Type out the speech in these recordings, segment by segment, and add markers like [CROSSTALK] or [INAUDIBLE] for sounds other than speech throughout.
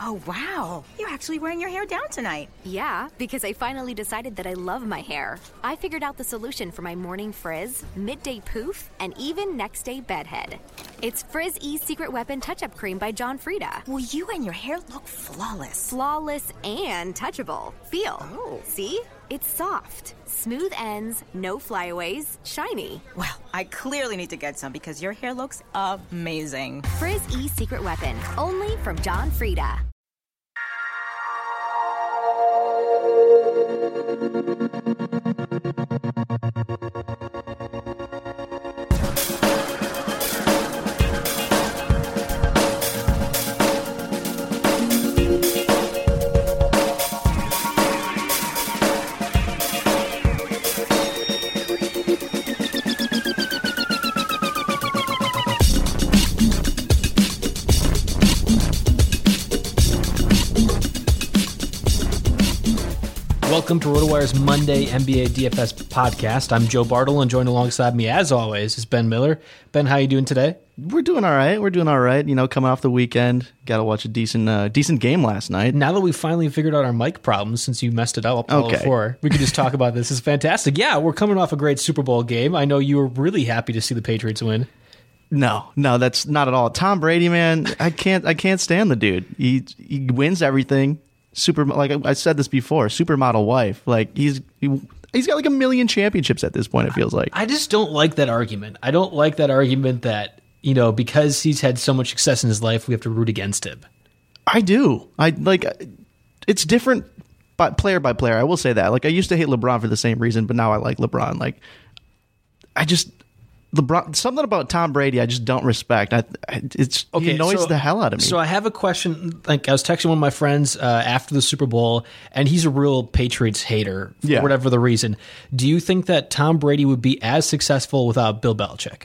Oh, wow. You're actually wearing your hair down tonight. Yeah, because I finally decided that I love my hair. I figured out the solution for my morning frizz, midday poof, and even next day bedhead. It's Frizz E Secret Weapon Touch Up Cream by John Frieda. Well, you and your hair look flawless. Flawless and touchable. Feel. Oh. See? It's soft, smooth ends, no flyaways, shiny. Well, I clearly need to get some because your hair looks amazing. Frizz E Secret Weapon, only from John Frieda. Thank you. Welcome to RotoWire's Monday NBA DFS podcast. I'm Joe Bartle, and joined alongside me, as always, is Ben Miller. Ben, how you doing today? We're doing all right. We're doing all right. You know, coming off the weekend, got to watch a decent, uh, decent game last night. Now that we finally figured out our mic problems, since you messed it up Okay. before, we can just talk about this. It's fantastic. Yeah, we're coming off a great Super Bowl game. I know you were really happy to see the Patriots win. No, no, that's not at all. Tom Brady, man, I can't, I can't stand the dude. He he wins everything. Super, like I- I said this before, supermodel wife. Like he's he, he's got like a million championships at this point. It feels like. I just don't like that argument. I don't like that argument that you know because he's had so much success in his life, we have to root against him. I do. I like. It's different, by player by player. I will say that. Like I used to hate LeBron for the same reason, but now I like LeBron. Like I just LeBron. Something about Tom Brady, I just don't respect. I, it's he annoys so- the hell out of me. So I have a question. Like I was texting one of my friends uh, after the Super Bowl, and he's a real Patriots hater for Yeah. whatever the reason. Do you think that Tom Brady would be as successful without Bill Belichick?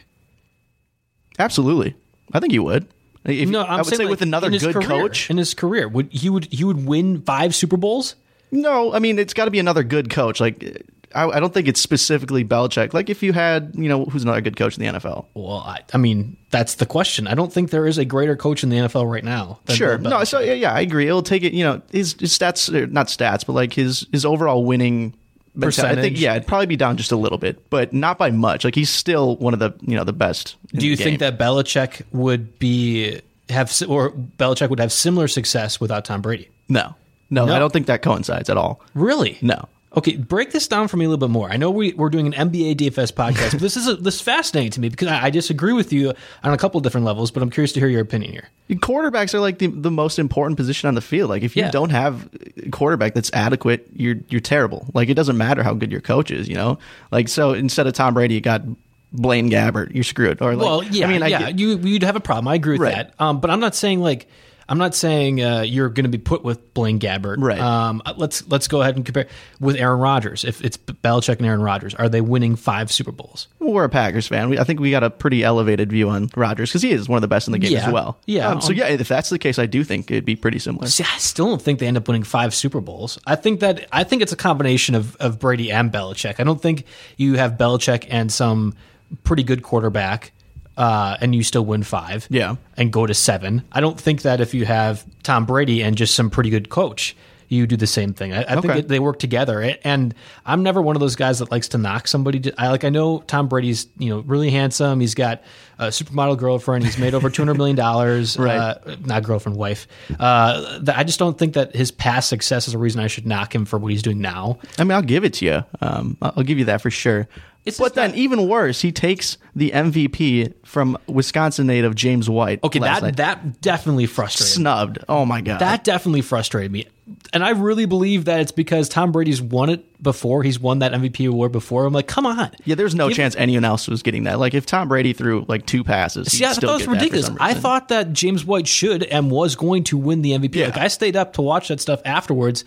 Absolutely, I think he would. If, no, I'm I would saying, say like, with another good career- coach. in his career. Would he would he would win five Super Bowls? No, I mean it's got to be another good coach. Like I, I don't think it's specifically Belichick. Like if you had, you know, who's another good coach in the NFL? Well, I, I mean that's the question. I don't think there is a greater coach in the NFL right now. than Sure. No, so yeah, yeah, I agree. It'll take it. You know, his, his stats, or not stats, but like his his overall winning mentality- I think Percentage. yeah, it'd probably be down just a little bit, but not by much. Like he's still one of the you know the best. Do you think that Belichick would be have or Belichick would have similar success without Tom Brady? No, no, No. I don't think that coincides at all. Really? No. Okay, break this down for me a little bit more. I know we, we're doing an NBA DFS [LAUGHS] podcast, but this is a, this is fascinating to me because I, I disagree with you on a couple different levels. But I'm curious to hear your opinion here. Quarterbacks are like the, the most important position on the field. Like if you Yeah. don't have a quarterback that's adequate, you're you're terrible. Like it doesn't matter how good your coach is, you know. Like so instead of Tom Brady, you got Blaine Gabbert. You're screwed. Or like, well, yeah, I mean, I yeah, get- you you'd have a problem. I agree with Right. that. Um, but I'm not saying like I'm not saying uh, you're going to be put with Blaine Gabbert. Right. Um, let's let's go ahead and compare with Aaron Rodgers. If it's Belichick and Aaron Rodgers, are they winning five Super Bowls? Well, we're a Packers fan. We, I think we got a pretty elevated view on Rodgers because he is one of the best in the game Yeah. as well. Yeah. Um, so yeah, if that's the case, I do think it'd be pretty similar. See, I still don't think they end up winning five Super Bowls. I think that I think it's a combination of, of Brady and Belichick. I don't think you have Belichick and some pretty good quarterback, uh, and you still win five. Yeah. and go to seven. I don't think that if you have Tom Brady and just some pretty good coach, you do the same thing. I, I think Okay. it, they work together. And I'm never one of those guys that likes to knock somebody. I like. I know Tom Brady's you know really handsome. He's got a supermodel girlfriend. He's made over two hundred million dollars. [LAUGHS] Right. Uh, not girlfriend, wife. Uh, I just don't think that his past success is a reason I should knock him for what he's doing now. I mean, I'll give it to you. Um, I'll give you that for sure. It's but then, not- even worse, he takes the MVP from Wisconsin native James White. Okay, last that night. that definitely frustrated. me. snubbed. Oh my god, That definitely frustrated me. And I really believe that it's because Tom Brady's won it before. He's won that MVP award before. I'm like, come on. Yeah, there's no Give- chance anyone else was getting that. Like if Tom Brady threw like two passes, See, I thought it was that ridiculous. I thought that James White should and was going to win the MVP. Yeah. Like I stayed up to watch that stuff afterwards,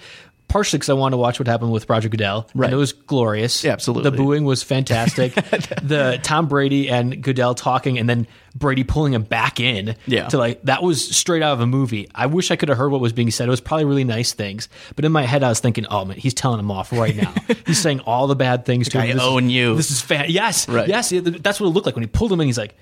partially because I wanted to watch what happened with Roger Goodell. Right. And it was glorious. Yeah, absolutely. The booing was fantastic. [LAUGHS] the Tom Brady and Goodell talking and then Brady pulling him back in. Yeah. To like that was straight out of a movie. I wish I could have heard what was being said. It was probably really nice things. But in my head I was thinking, oh man, he's telling him off right now. [LAUGHS] he's saying all the bad things to I him. Is- own you. This is fan yes. Right. Yes. That's what it looked like when he pulled him in. He's like,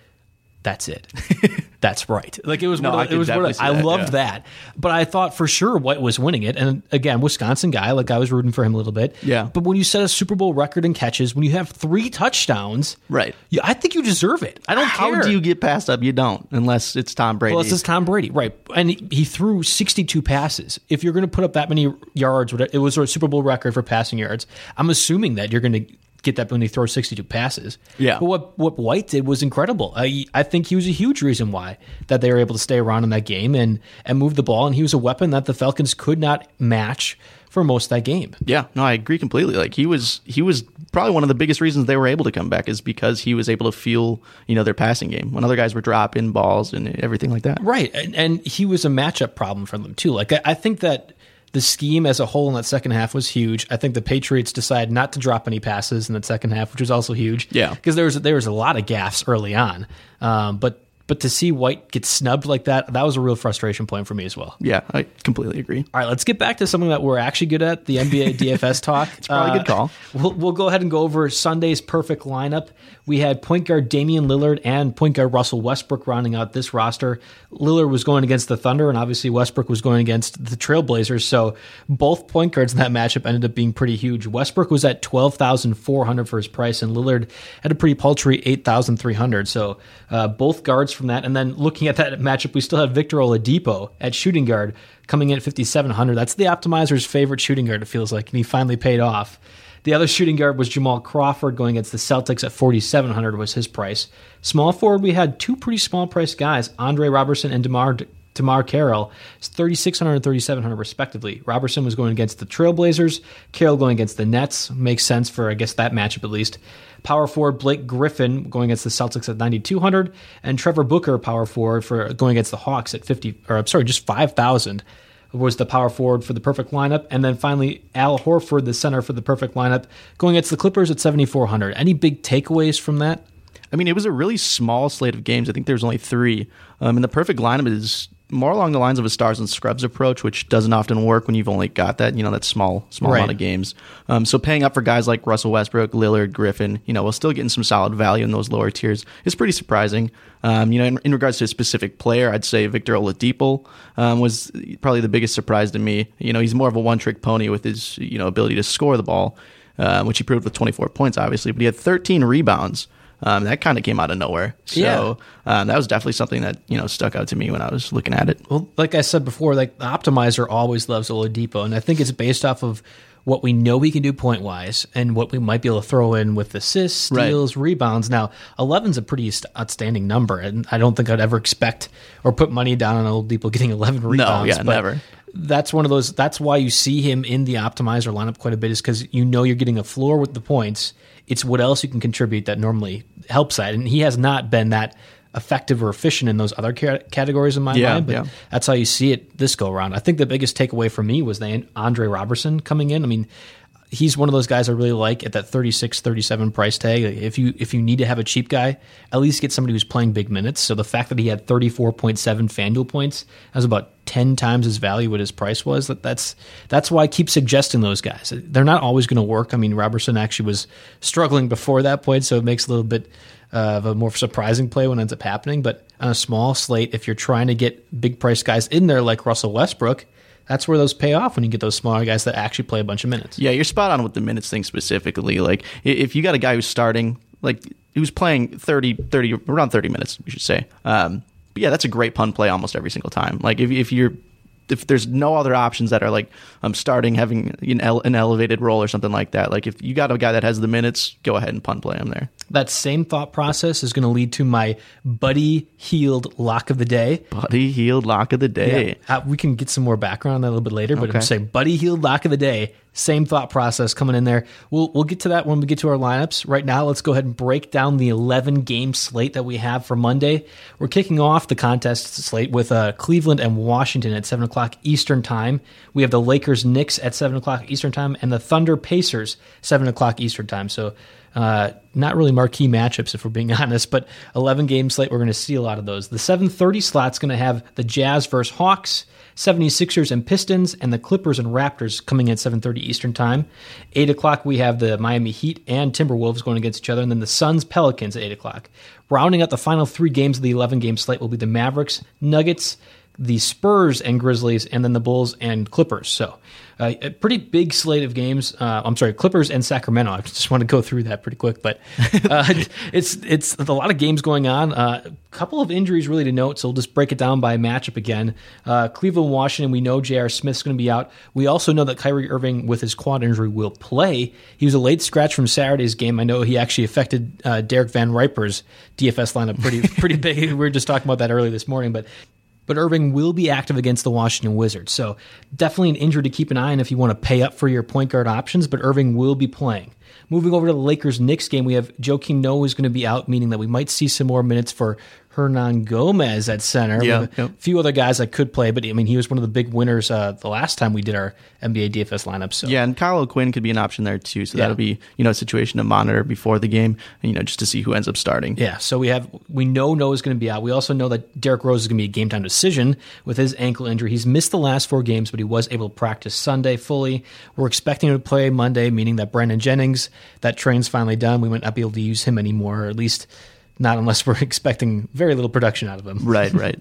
that's it. [LAUGHS] That's right. Like it was. No, one of, it was. One definitely of, I that, loved yeah. that, but I thought for sure White was winning it. And again, Wisconsin guy, like I was rooting for him a little bit. Yeah. But when you set a Super Bowl record in catches, when you have three touchdowns, Right. Yeah, I think you deserve it. I don't care. How care. do you get passed up? You don't, unless it's Tom Brady. Well, it's Tom Brady, right? And he, he threw 62 passes. If you're going to put up that many yards, it was a Super Bowl record for passing yards. I'm assuming that you're going to get that when he throws 62 passes. Yeah. But what what White did was incredible. I I think he was a huge reason why that they were able to stay around in that game and and move the ball. And he was a weapon that the Falcons could not match for most of that game. Yeah, no, I agree completely. Like he was, he was probably one of the biggest reasons they were able to come back is because he was able to fuel, you know, their passing game when other guys were dropping balls and everything like that. Right, and, and he was a matchup problem for them too. Like I, I think that the scheme as a whole in that second half was huge. I think the Patriots decided not to drop any passes in that second half, which was also huge. Yeah. because there was there was a lot of gaffes early on, um, but but to see White get snubbed like that, that was a real frustration point for me as well. Yeah, I completely agree. All right, let's get back to something that we're actually good at the NBA DFS talk. [LAUGHS] it's probably a good call. We'll, we'll go ahead and go over Sunday's perfect lineup. We had point guard Damian Lillard and point guard Russell Westbrook rounding out this roster. Lillard was going against the Thunder, and obviously Westbrook was going against the Trailblazers. So both point guards in that matchup ended up being pretty huge. Westbrook was at twelve thousand four hundred for his price, and Lillard had a pretty paltry eight thousand three hundred. So uh, both guards from that, and then looking at that matchup, we still have Victor Oladipo at shooting guard coming in at fifty seven hundred. That's the optimizer's favorite shooting guard. It feels like, and he finally paid off. The other shooting guard was Jamal Crawford going against the Celtics at 4700 was his price. Small forward we had two pretty small price guys, Andre Roberson and DeMarre DeMarre Carroll, 3600 and 3700 respectively. Roberson was going against the Trailblazers, Carroll going against the Nets, makes sense for I guess that matchup at least. Power forward Blake Griffin going against the Celtics at 9200 and Trevor Booker power forward for going against the Hawks at 50 or I'm sorry, just 5000 was the power forward for the perfect lineup. And then finally, Al Horford, the center for the perfect lineup, going against the Clippers at 7,400. Any big takeaways from that? I mean, it was a really small slate of games. I think there was only three. Um, and the perfect lineup is more along the lines of a stars and scrubs approach, which doesn't often work when you've only got that, you know, that small, small Right. amount of games. Um, so paying up for guys like Russell Westbrook, Lillard, Griffin, you know, while still getting some solid value in those lower tiers is pretty surprising. Um, you know, in, in regards to a specific player, I'd say Victor Oladipo um, was probably the biggest surprise to me. You know, he's more of a one-trick pony with his, you know, ability to score the ball, uh, which he proved with 24 points, obviously, but he had 13 rebounds. Um, that kind of came out of nowhere. So Yeah. um, that was definitely something that you know stuck out to me when I was looking at it. Well, like I said before, like the optimizer always loves Oladipo, and I think it's based off of what we know we can do point wise and what we might be able to throw in with assists, Right. steals, rebounds. Now, 11's a pretty st- outstanding number, and I don't think I'd ever expect or put money down on Oladipo getting 11 rebounds. No, yeah, but never. That's one of those. That's why you see him in the optimizer lineup quite a bit, is because you know you're getting a floor with the points. It's what else you can contribute that normally helps that, and he has not been that effective or efficient in those other categories in my Yeah, mind. But yeah. that's how you see it this go around. I think the biggest takeaway for me was the Andre Roberson coming in. I mean, he's one of those guys I really like at that 36 37 price tag. If you if you need to have a cheap guy, at least get somebody who's playing big minutes. So the fact that he had 34.7 FanDuel points, that was about 10 times his value what his price was. That that's that's why I keep suggesting those guys. They're not always going to work. I mean, Roberson actually was struggling before that point, so it makes a little bit uh, of a more surprising play when it ends up happening. But on a small slate, if you're trying to get big price guys in there like Russell Westbrook, that's where those pay off when you get those smaller guys that actually play a bunch of minutes. Yeah, you're spot on with the minutes thing specifically. Like, if you got a guy who's starting, like, who's playing 30, 30 around 30 minutes, we should say. Um, but yeah, that's a great pun play almost every single time. Like, if, if you're, if there's no other options that are like, I'm starting having an, ele- an elevated role or something like that, like, if you got a guy that has the minutes, go ahead and pun play him there. That same thought process is going to lead to my Buddy Hield lock of the day. Buddy Hield lock of the day. Uh, we can get some more background on that a little bit later, but Okay. I'm saying Buddy Hield lock of the day. Same thought process coming in there. We'll we'll get to that when we get to our lineups. Right now, let's go ahead and break down the 11 game slate that we have for Monday. We're kicking off the contest slate with uh, Cleveland and Washington at 7 o'clock Eastern Time. We have the Lakers Knicks at 7 o'clock Eastern Time and the Thunder Pacers 7 o'clock Eastern Time. So uh, not really marquee matchups if we're being [LAUGHS] honest, but 11 game slate, we're going to see a lot of those. The 7:30 slot's going to have the Jazz versus Hawks, 76ers and Pistons, and the Clippers and Raptors coming at 7:30 Eastern Time. 8 o'clock we have the Miami Heat and Timberwolves going against each other, and then the Suns Pelicans at 8 o'clock. Rounding out the final three games of the 11 game slate will be the Mavericks, Nuggets, the Spurs and Grizzlies, and then the Bulls and Clippers. So, uh, a pretty big slate of games. Uh, I'm sorry, Clippers and Sacramento. I just want to go through that pretty quick, but [LAUGHS] uh, it's it's a lot of games going on. Uh, a couple of injuries really to note, so we'll just break it down by matchup again. Uh, Cleveland, Washington. We know J.R. Smith's going to be out. We also know that Kyrie Irving, with his quad injury, will play. He was a late scratch from Saturday's game. I know he actually affected uh, Derek Van Riper's DFS lineup pretty [LAUGHS] pretty big. we were just talking about that earlier this morning, but but Irving will be active against the Washington Wizards. So definitely an injury to keep an eye on if you want to pay up for your point guard options, but Irving will be playing. Moving over to the Lakers Knicks game, we have Joe Joakim Noah is going to be out, meaning that we might see some more minutes for Hernangomez at center. Yeah, have a yep. few other guys that could play, but I mean, he was one of the big winners uh, the last time we did our NBA DFS lineup. So Yeah, and Kyle O'Quinn could be an option there too. So Yeah. that'll be you know a situation to monitor before the game, and, you know, just to see who ends up starting. Yeah, so we have we know Noah's going to be out. We also know that Derrick Rose is going to be a game time decision with his ankle injury. He's missed the last four games, but he was able to practice Sunday fully. We're expecting him to play Monday, meaning that Brandon Jennings, that train's finally done. We might not be able to use him anymore, or at least not unless we're [LAUGHS] expecting very little production out of him. Right, [LAUGHS] right.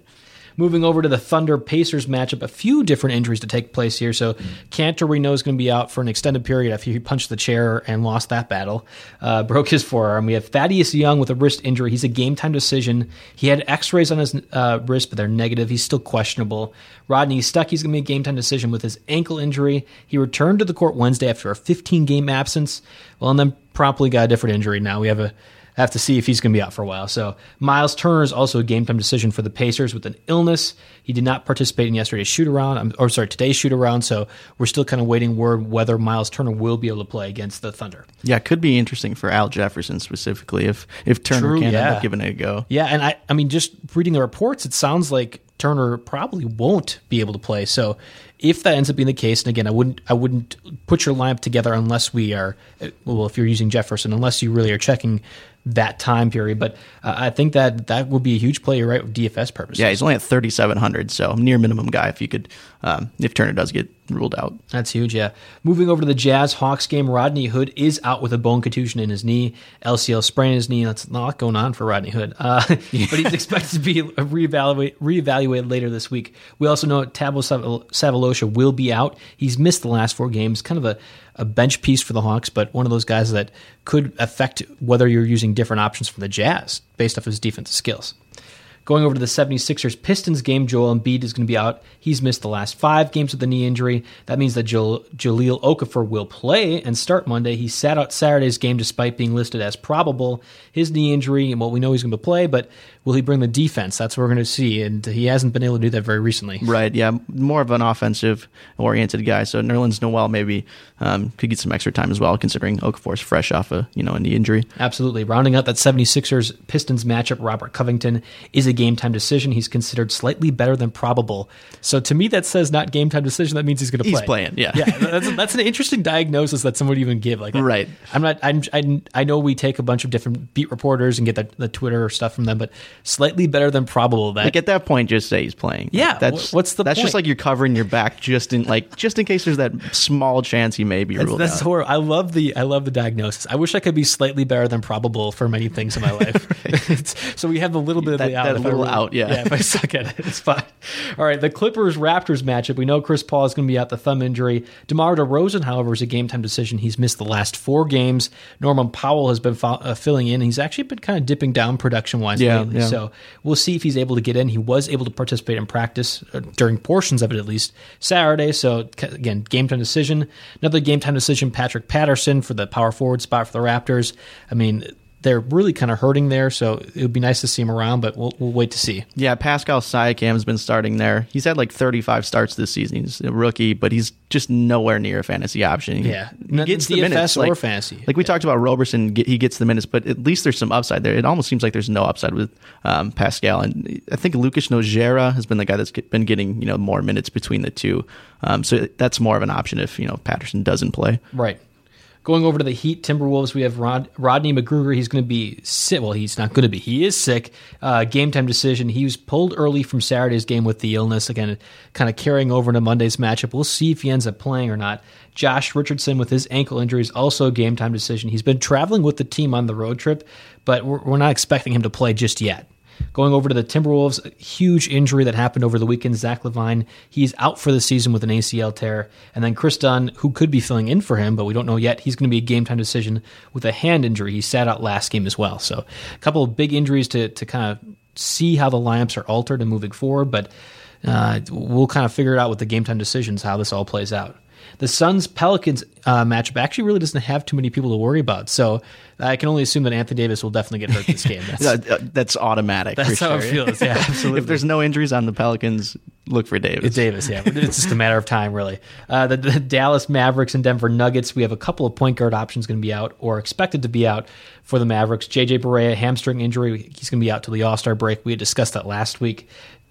Moving over to the Thunder Pacers matchup, a few different injuries to take place here. So Kanter we know is going to be out for an extended period after he punched the chair and lost that battle, uh, [LAUGHS] broke his forearm. We have Thaddeus Young with a wrist injury. He's a game time decision. He had X-rays on his uh, wrist, but they're negative. He's still questionable. Rodney Stuckey's going to be a game time decision with his ankle injury. He returned to the court Wednesday after a 15 game absence. Well, and then promptly got a different injury. Now we have a have to see if he's going to be out for a while. So Miles Turner is also a game time decision for the Pacers with an illness. He did not participate in yesterday's shoot around, or sorry, today's shoot around. So we're still kind of waiting word whether Miles Turner will be able to play against the Thunder. Yeah, it could be interesting for Al Jefferson specifically if if Turner True, can end yeah. up giving it a go. Yeah, and I, I mean, just reading the reports, it sounds like Turner probably won't be able to play. So, if that ends up being the case, and again, I wouldn't, I wouldn't put your lineup together unless we are, well, if you're using Jefferson, unless you really are checking that time period. But uh, I think that that would be a huge play, right, with DFS purposes. Yeah, he's only at thirty seven hundred, so near minimum guy. If you could, um, if Turner does get ruled out, That's huge, yeah. Moving over to the Jazz Hawks game, Rodney Hood is out with a bone contusion in his knee, LCL sprain in his knee. That's a lot going on for Rodney Hood. Uh, [LAUGHS] but he's [LAUGHS] expected to be reevaluate, reevaluated later this week. We also know Thabo Sav- Sefolosha will be out. He's missed the last four games, kind of a, a bench piece for the Hawks, but one of those guys that could affect whether you're using different options for the Jazz based off his defensive skills. Going over to the 76ers Pistons game, Joel Embiid is going to be out. He's missed the last five games with a knee injury. That means that Jal- Jahlil Okafor will play and start Monday. He sat out Saturday's game despite being listed as probable. His knee injury, and well, we know he's going to play, but will he bring the defense? That's what we're going to see, and he hasn't been able to do that very recently. Right, yeah, more of an offensive oriented guy. So Nerlens Noel maybe um, could get some extra time as well, considering Okafor's fresh off a you know a knee injury. Absolutely. Rounding out that 76ers Pistons matchup, Robert Covington is a game time decision. He's considered slightly better than probable. So to me, that says not game time decision. That means he's going to play. He's playing, yeah. Yeah, that's, that's an interesting diagnosis that someone would even give. Like, Right. I'm not. I'm, I, I know we take a bunch of different beat reporters and get the, the Twitter stuff from them, but slightly better than probable. That Like at that point, just say he's playing. Yeah, Like, that's what's the That's point? just like you're covering your back just in like just in case there's that small chance he may be That's, ruled that's out. horrible. I love the I love the diagnosis. I wish I could be slightly better than probable for many things in my life. [LAUGHS] It's- [LAUGHS] so we have a little bit of That- the out. that I little out, yeah. Yeah, if I suck at it, it's fine. All right, the Clippers Raptors matchup. We know Chris Paul is going to be out the thumb injury. DeMar DeRozan, however, is a game time decision. He's missed the last four games. Norman Powell has been fo- uh, filling in. He's actually been kind of dipping down production wise Yeah, lately. yeah. So we'll see if he's able to get in. He was able to participate in practice uh, during portions of it at least Saturday. So again, game time decision. Another game time decision. Patrick Patterson for the power forward spot for the Raptors. I mean. They're really kind of hurting there, so it would be nice to see him around, but we'll, we'll wait to see. Yeah, Pascal Siakam has been starting there. He's had like 35 starts this season. He's a rookie, but he's just nowhere near a fantasy option. He, Yeah. he gets the DFS minutes. or like, fantasy. Like we Yeah. talked about, Roberson, he gets the minutes, but at least there's some upside there. It almost seems like there's no upside with um, Pascal, and I think Lucas Nogueira has been the guy that's been getting you know more minutes between the two. Um, so that's more of an option if you know Patterson doesn't play. Right. Going over to the Heat Timberwolves, we have Rod, Rodney McGruder. He's going to be sick. Well, he's not going to be. He is sick. Uh, game time decision. He was pulled early from Saturday's game with the illness. Again, kind of carrying over into Monday's matchup. We'll see if he ends up playing or not. Josh Richardson with his ankle injury is also game time decision. He's been traveling with the team on the road trip, but we're, we're not expecting him to play just yet. Going over to the Timberwolves, a huge injury that happened over the weekend. Zach LaVine, he's out for the season with an ACL tear. And then Kris Dunn, who could be filling in for him, but we don't know yet, he's going to be a game time decision with a hand injury. He sat out last game as well. So a couple of big injuries to, to kind of see how the lineups are altered and moving forward. But uh, we'll kind of figure it out with the game time decisions how this all plays out. The Suns Pelicans uh, matchup actually really doesn't have too many people to worry about. So I can only assume that Anthony Davis will definitely get hurt this game. [LAUGHS] That's, Uh, that's automatic. that's how sure. it feels. Yeah, [LAUGHS] absolutely. if there's no injuries on the Pelicans, look for Davis. It's Davis, yeah. It's just a matter of time, really. Uh, the, the Dallas Mavericks and Denver Nuggets, we have a couple of point guard options going to be out or expected to be out for the Mavericks. JJ Barea, hamstring injury. He's going to be out till the All Star break. We had discussed that last week.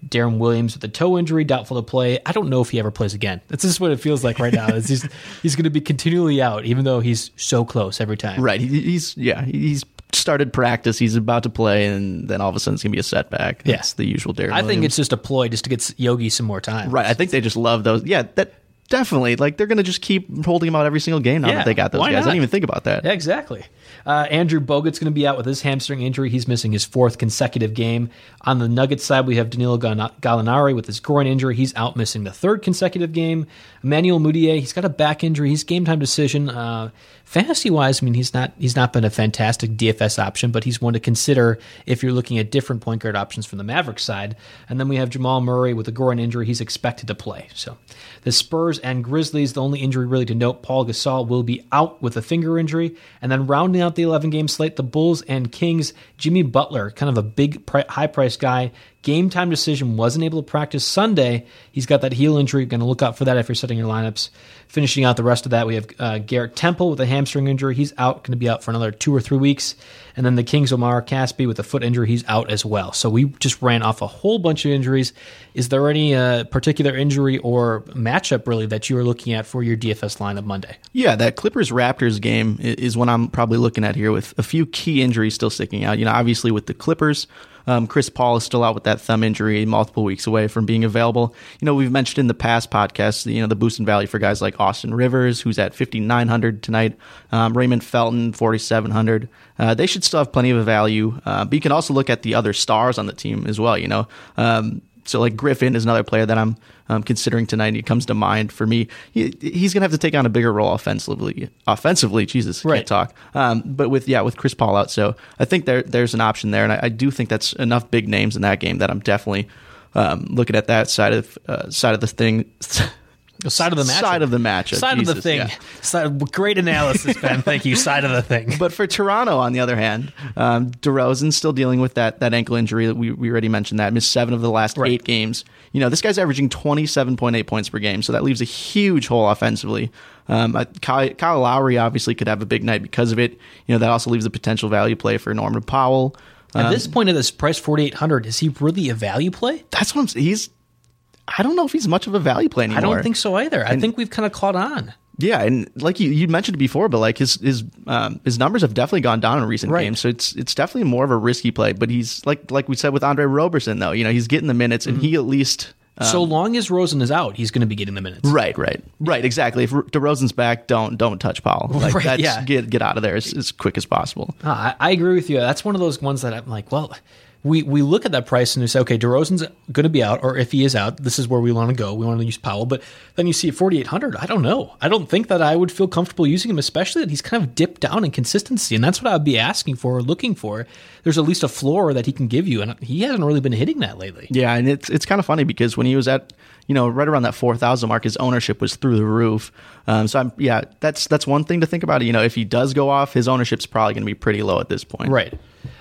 Deron Williams with a toe injury, doubtful to play. I don't know if he ever plays again. That's just what it feels like right now. It's he's [LAUGHS] he's going to be continually out, even though he's so close every time. Right. He, he's yeah. He's started practice. He's about to play, and then all of a sudden it's gonna be a setback. Yeah. The usual Deron. I think it's just a ploy just to get Yogi some more time. right. I think they just love those. Yeah. That definitely. Like they're gonna just keep holding him out every single game now Yeah, that they got those guys. I not? didn't even think about that. Yeah, exactly. Uh, Andrew Bogut's going to be out with his hamstring injury. He's missing his fourth consecutive game. On the Nuggets side, we have Danilo Gall- Gallinari with his groin injury. He's out missing the third consecutive game. Emmanuel Mudiay, he's got a back injury. He's game time decision. Uh, fantasy wise, I mean, he's not he's not been a fantastic DFS option, but he's one to consider if you're looking at different point guard options from the Mavericks side. And then we have Jamal Murray with a groin injury. He's expected to play. So the Spurs and Grizzlies, the only injury really to note, Paul Gasol will be out with a finger injury. And then rounding out the 11 game slate, the Bulls and Kings, Jimmy Butler, kind of a big, high price guy. Game time decision wasn't able to practice Sunday. He's got that heel injury. Going to look out for that if you're setting your lineups. Finishing out the rest of that, we have uh, Garrett Temple with a hamstring injury. He's out, going to be out for another two or three weeks. And then the Kings, Omar Caspi with a foot injury. He's out as well. So we just ran off a whole bunch of injuries. Is there any uh, particular injury or matchup really that you are looking at for your DFS lineup Monday? Yeah, that Clippers Raptors game is what I'm probably looking at here with a few key injuries still sticking out. You know, obviously with the Clippers, um, Chris Paul is still out with that thumb injury, multiple weeks away from being available. You know, we've mentioned in the past podcasts, you know, the boost in value for guys like Austin Rivers, who's at 5,900 tonight, um, Raymond Felton, 4,700. Uh, they should still have plenty of value, uh, but you can also look at the other stars on the team as well. You know, um, so like Griffin is another player that I'm um, considering tonight. He comes to mind for me. He, he's going to have to take on a bigger role offensively. Offensively, Jesus, Right. can't talk. Um, but with yeah, with Chris Paul out, so I think there there's an option there, and I, I do think that's enough big names in that game that I'm definitely um, looking at that side of uh, side of the thing. The side of the match. Side of the matchup. Side of the thing. yeah. Side, great analysis, Ben. [LAUGHS] Thank you. Side of the thing. But for Toronto, on the other hand, um, DeRozan's still dealing with that that ankle injury that we, we already mentioned that missed seven of the last Right. eight games. You know, this guy's averaging twenty seven point eight points per game, so that leaves a huge hole offensively. Um, uh, Kyle, Kyle Lowry obviously could have a big night because of it. You know, that also leaves a potential value play for Norman Powell. At Um, this point of this price, forty eight hundred, is he really a value play? That's what I'm. saying. He's. I don't know if he's much of a value play anymore. I don't think so either. I think we've kind of caught on. Yeah, and like you, you mentioned before, but like his his um, his numbers have definitely gone down in recent Right. games, so it's it's definitely more of a risky play. But he's like like we said with Andre Roberson, though, you know, he's getting the minutes, and he at least so long as Rosen is out, he's going to be getting the minutes. right, right, right, exactly. If DeRozan's back, don't don't touch Powell. [LAUGHS] Like Right, that's yeah. get get out of there as, as quick as possible. Ah, I, I agree with you. That's one of those ones that I'm like, well, we, we look at that price and we say, okay, DeRozan's going to be out, or if he is out, this is where we want to go. We want to use Powell. But then you see 4,800. I don't know. I don't think that I would feel comfortable using him, especially that he's kind of dipped down in consistency. And that's what I would be asking for or looking for. There's at least a floor that he can give you. And he hasn't really been hitting that lately. Yeah, and it's it's kind of funny because when he was at you know right around that four thousand mark, his ownership was through the roof. Um, so I'm yeah, that's that's one thing to think about. You know, if he does go off, his ownership's probably going to be pretty low at this point. Right.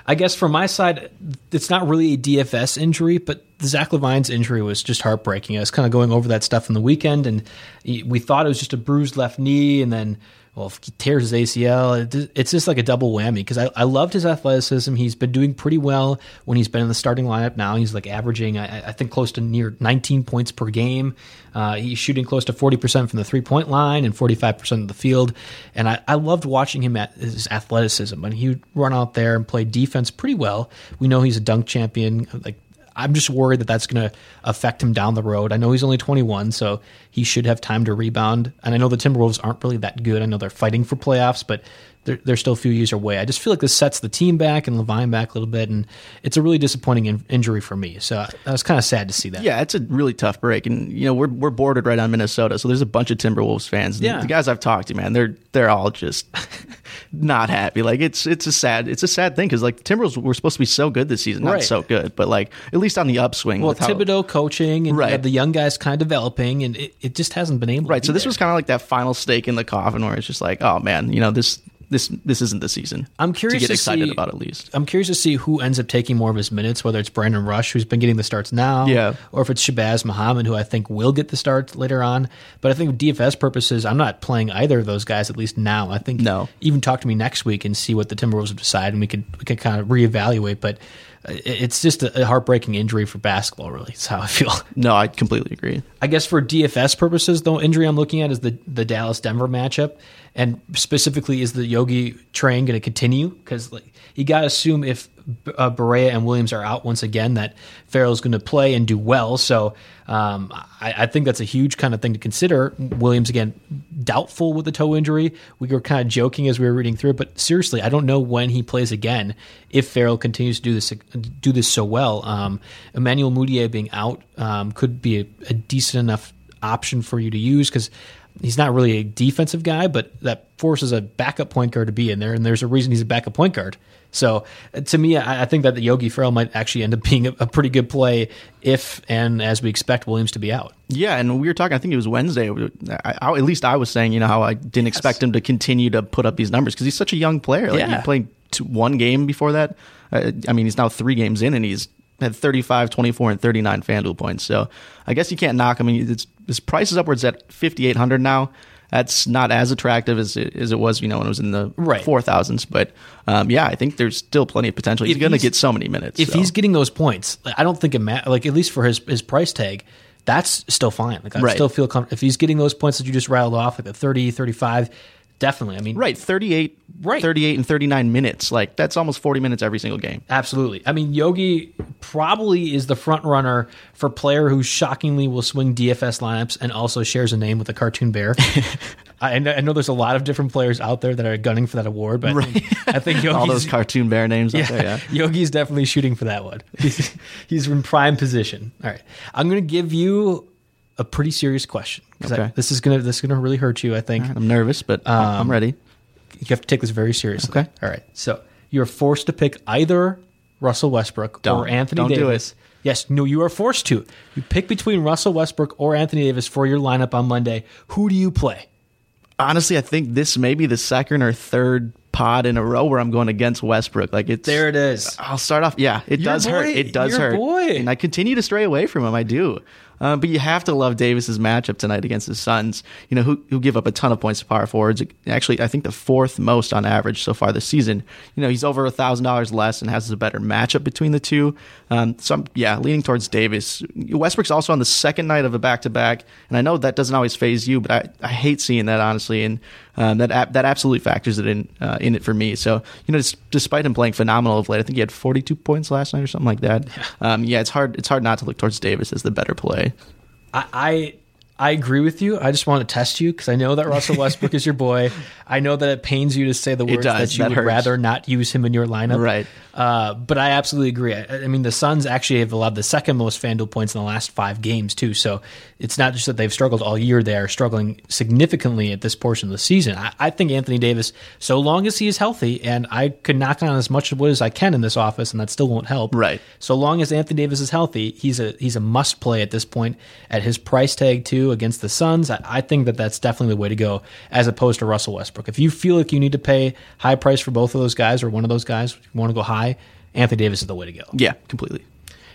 I guess from my side, it's not really a DFS injury, but Zach LaVine's injury was just heartbreaking. I was kind of going over that stuff in the weekend, and we thought it was just a bruised left knee, and then, well, if he tears his ACL, it's just like a double whammy because I, I loved his athleticism. He's been doing pretty well when he's been in the starting lineup now. He's like averaging, I, I think, close to near 19 points per game. Uh, he's shooting close to 40% from the three point line and 45% of the field. And I, I loved watching him at his athleticism. And he would run out there and play defense pretty well. We know he's a dunk champion. Like, I'm just worried that that's going to affect him down the road. I know he's only 21, so he should have time to rebound. And I know the Timberwolves aren't really that good. I know they're fighting for playoffs, but they're, they're still a few years away. I just feel like this sets the team back and LaVine back a little bit, and it's a really disappointing in, injury for me. So I, was kind of sad to see that. Yeah, it's a really tough break, and you know we're we're bordered right on Minnesota, so there's a bunch of Timberwolves fans. Yeah. the guys I've talked to, man, they're they're all just [LAUGHS] not happy. Like it's it's a sad it's a sad thing because like the Timberwolves were supposed to be so good this season, not Right. so good, but like at least on the upswing. Well, with how- Thibodeau coaching and Right. the young guys kind of developing, and it, it just hasn't been able. right. So this there. was kind of like that final stake in the coffin where it's just like, oh man, you know this this this isn't the season. I'm curious to get to excited see- about at least. I'm curious to see who ends up taking more of his minutes, whether it's Brandon Rush, who's been getting the starts now, Yeah. or if it's Shabazz Muhammad, who I think will get the starts later on. But I think DFS purposes, I'm not playing either of those guys at least now. I think No. even talk to me next week and see what the Timberwolves have decided, and we could we could kind of reevaluate. But uh, it's just a, heartbreaking injury for basketball. Really, is how I feel. [LAUGHS] No, I completely agree. I guess for DFS purposes, the injury I'm looking at is the the Dallas Denver matchup, and specifically, is the Yogi train going to continue? Because like, you got to assume if uh, Barea and Williams are out once again, that Ferrell's going to play and do well. So um, I, I think that's a huge kind of thing to consider. Williams again doubtful with the toe injury. We were kind of joking as we were reading through it, but seriously, I don't know when he plays again. If Ferrell continues to do this do this so well, um, Emmanuel Mudiay being out um, could be a, a decent enough option for you to use because he's not really a defensive guy, but that forces a backup point guard to be in there, and there's a reason he's a backup point guard. So uh, to me, I, I think that the Yogi Ferrell might actually end up [LAUGHS] being a, a pretty good play if and as we expect Williams to be out. Yeah, and we were talking. I think it was Wednesday. I, I, at least I was saying, you know, how I didn't expect him to continue to put up these numbers because he's such a young player. Like Yeah. he played two, one game before that. Uh, I mean, he's now three games in, and he's had 35, 24, and 39 FanDuel points. So I guess you can't knock him. I mean, it's, his price is upwards at 5,800 now. That's not as attractive as it, as it was, you know, when it was in the Right. four thousands. But um, yeah, I think there's still plenty of potential. He's going to get so many minutes. If so. he's getting those points, I don't think it matters. Like at least for his his price tag, that's still fine. Like I Right. still feel comfortable if he's getting those points that you just rattled off, like the 30, 35, definitely. I mean, Right, 38, Right. 38 and 39 minutes. Like that's almost 40 minutes every single game. Absolutely. I mean, Yogi probably is the front runner for player who shockingly will swing DFS lineups and also shares a name with a cartoon bear. [LAUGHS] I, know, I know there's a lot of different players out there that are gunning for that award, but I think, I think Yogi's, [LAUGHS] All those cartoon bear names out there, yeah, yeah. [LAUGHS] Yogi's definitely shooting for that one. He's, he's in prime position. All right, I'm going to give you a pretty serious question 'cause I- Okay. this is gonna this is gonna really hurt you. I think I'm nervous, but I'm um, ready. you have to take this very seriously. Okay. All right. So you're forced to pick either Russell Westbrook or Don't. Anthony Don't do Davis. Yes, no, you are forced to. You pick between Russell Westbrook or Anthony Davis for your lineup on Monday. Who do you play? Honestly, I think this may be the second or third pod in a row where I'm going against Westbrook. Like it's There it is. I'll start off. Yeah, it Your does hurt. It does hurt. boy. And I continue to stray away from him. I do. Uh, but you have to love Davis's matchup tonight against the Suns. You know who who give up a ton of points to power forwards. Actually, I think the fourth most on average so far this season. You know he's over a thousand dollars less and has a better matchup between the two. Um, so I'm yeah leaning towards Davis. Westbrook's also on the second night of a back to back, and I know that doesn't always phase you, but I, I hate seeing that honestly, and um, that that absolutely factors it in uh, in it for me. So you know, despite him playing phenomenal of late, I think he had 42 points last night or something like that. Yeah, um, yeah it's hard it's hard not to look towards Davis as the better play. I, I I agree with you. I just want to test you because I know that Russell Westbrook is your boy. [LAUGHS] I know that it pains you to say the words does. that you That would hurts. rather not use him in your lineup. Right. Uh, but I absolutely agree. I, I mean, the Suns actually have allowed the second most FanDuel points in the last five games, too. So it's not just that they've struggled all year, they are struggling significantly at this portion of the season. I, I think Anthony Davis, so long as he is healthy, and I could knock on as much wood as I can in this office, and that still won't help. Right. So long as Anthony Davis is healthy, he's a he's a must play at this point at his price tag too against the Suns. I, I think that that's definitely the way to go as opposed to Russell Westbrook. If you feel like you need to pay high price for both of those guys or one of those guys, you want to go high, Anthony Davis is the way to go. Yeah, completely.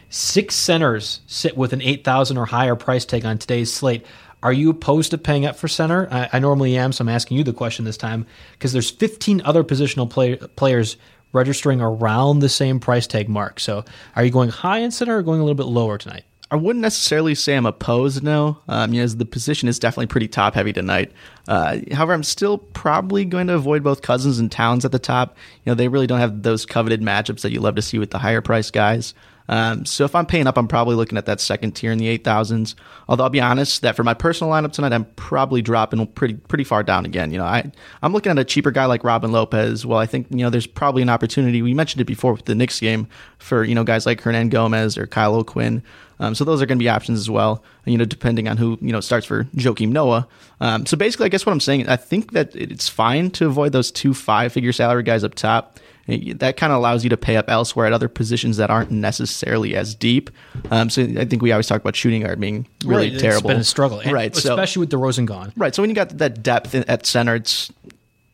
Six centers sit with an eight thousand or higher price tag on today's slate. Are you opposed to paying up for center? I, I normally am, so I'm asking you the question this time because there's 15 other positional play, players registering around the same price tag mark. So, are you going high in center or going a little bit lower tonight? I wouldn't necessarily say I'm opposed. No, um, you know, the position is definitely pretty top heavy tonight. Uh, however, I'm still probably going to avoid both Cousins and Towns at the top. You know, they really don't have those coveted matchups that you love to see with the higher price guys. Um, so if I'm paying up, I'm probably looking at that second tier in the eight thousands. Although I'll be honest that for my personal lineup tonight, I'm probably dropping pretty pretty far down again. You know, I I'm looking at a cheaper guy like Robin Lopez. Well, I think you know there's probably an opportunity. We mentioned it before with the Knicks game for you know guys like Hernangomez or Kyle O'Quinn. Um, so those are going to be options as well. You know, depending on who you know starts for Joakim Noah. Um, so basically, I guess what I'm saying, I think that it's fine to avoid those two five figure salary guys up top. That kind of allows you to pay up elsewhere at other positions that aren't necessarily as deep. Um, so I think we always talk about shooting guard being really right, terrible. It's been a struggle, and right? So Especially with DeRozan gone. right. So when you got that depth at center, it's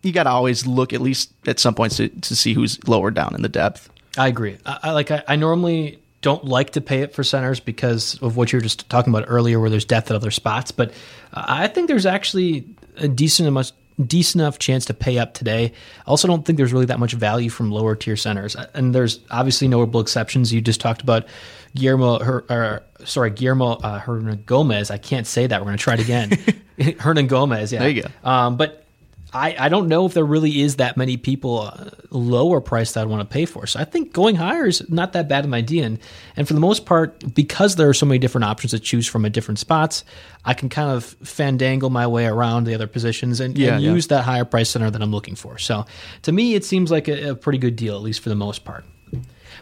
you got to always look at least at some points to, to see who's lower down in the depth. I agree. I, I like. I, I normally don't like to pay it for centers because of what you were just talking about earlier, where there's depth at other spots. But I think there's actually a decent enough decent enough chance to pay up today. I also don't think there's really that much value from lower tier centers, and there's obviously notable exceptions. You just talked about Guillermo, her, or, sorry, Guillermo uh, Hernangomez. I can't say that. We're going to try it again. [LAUGHS] Hernangomez. Yeah, There you go. Um, but I, I don't know if there really is that many people uh, lower price that I want to pay for. So I think going higher is not that bad of an idea. And, and for the most part, because there are so many different options to choose from at different spots, I can kind of fandangle my way around the other positions and, Yeah, and yeah. use that higher price center that I'm looking for. So to me, it seems like a, a pretty good deal, at least for the most part.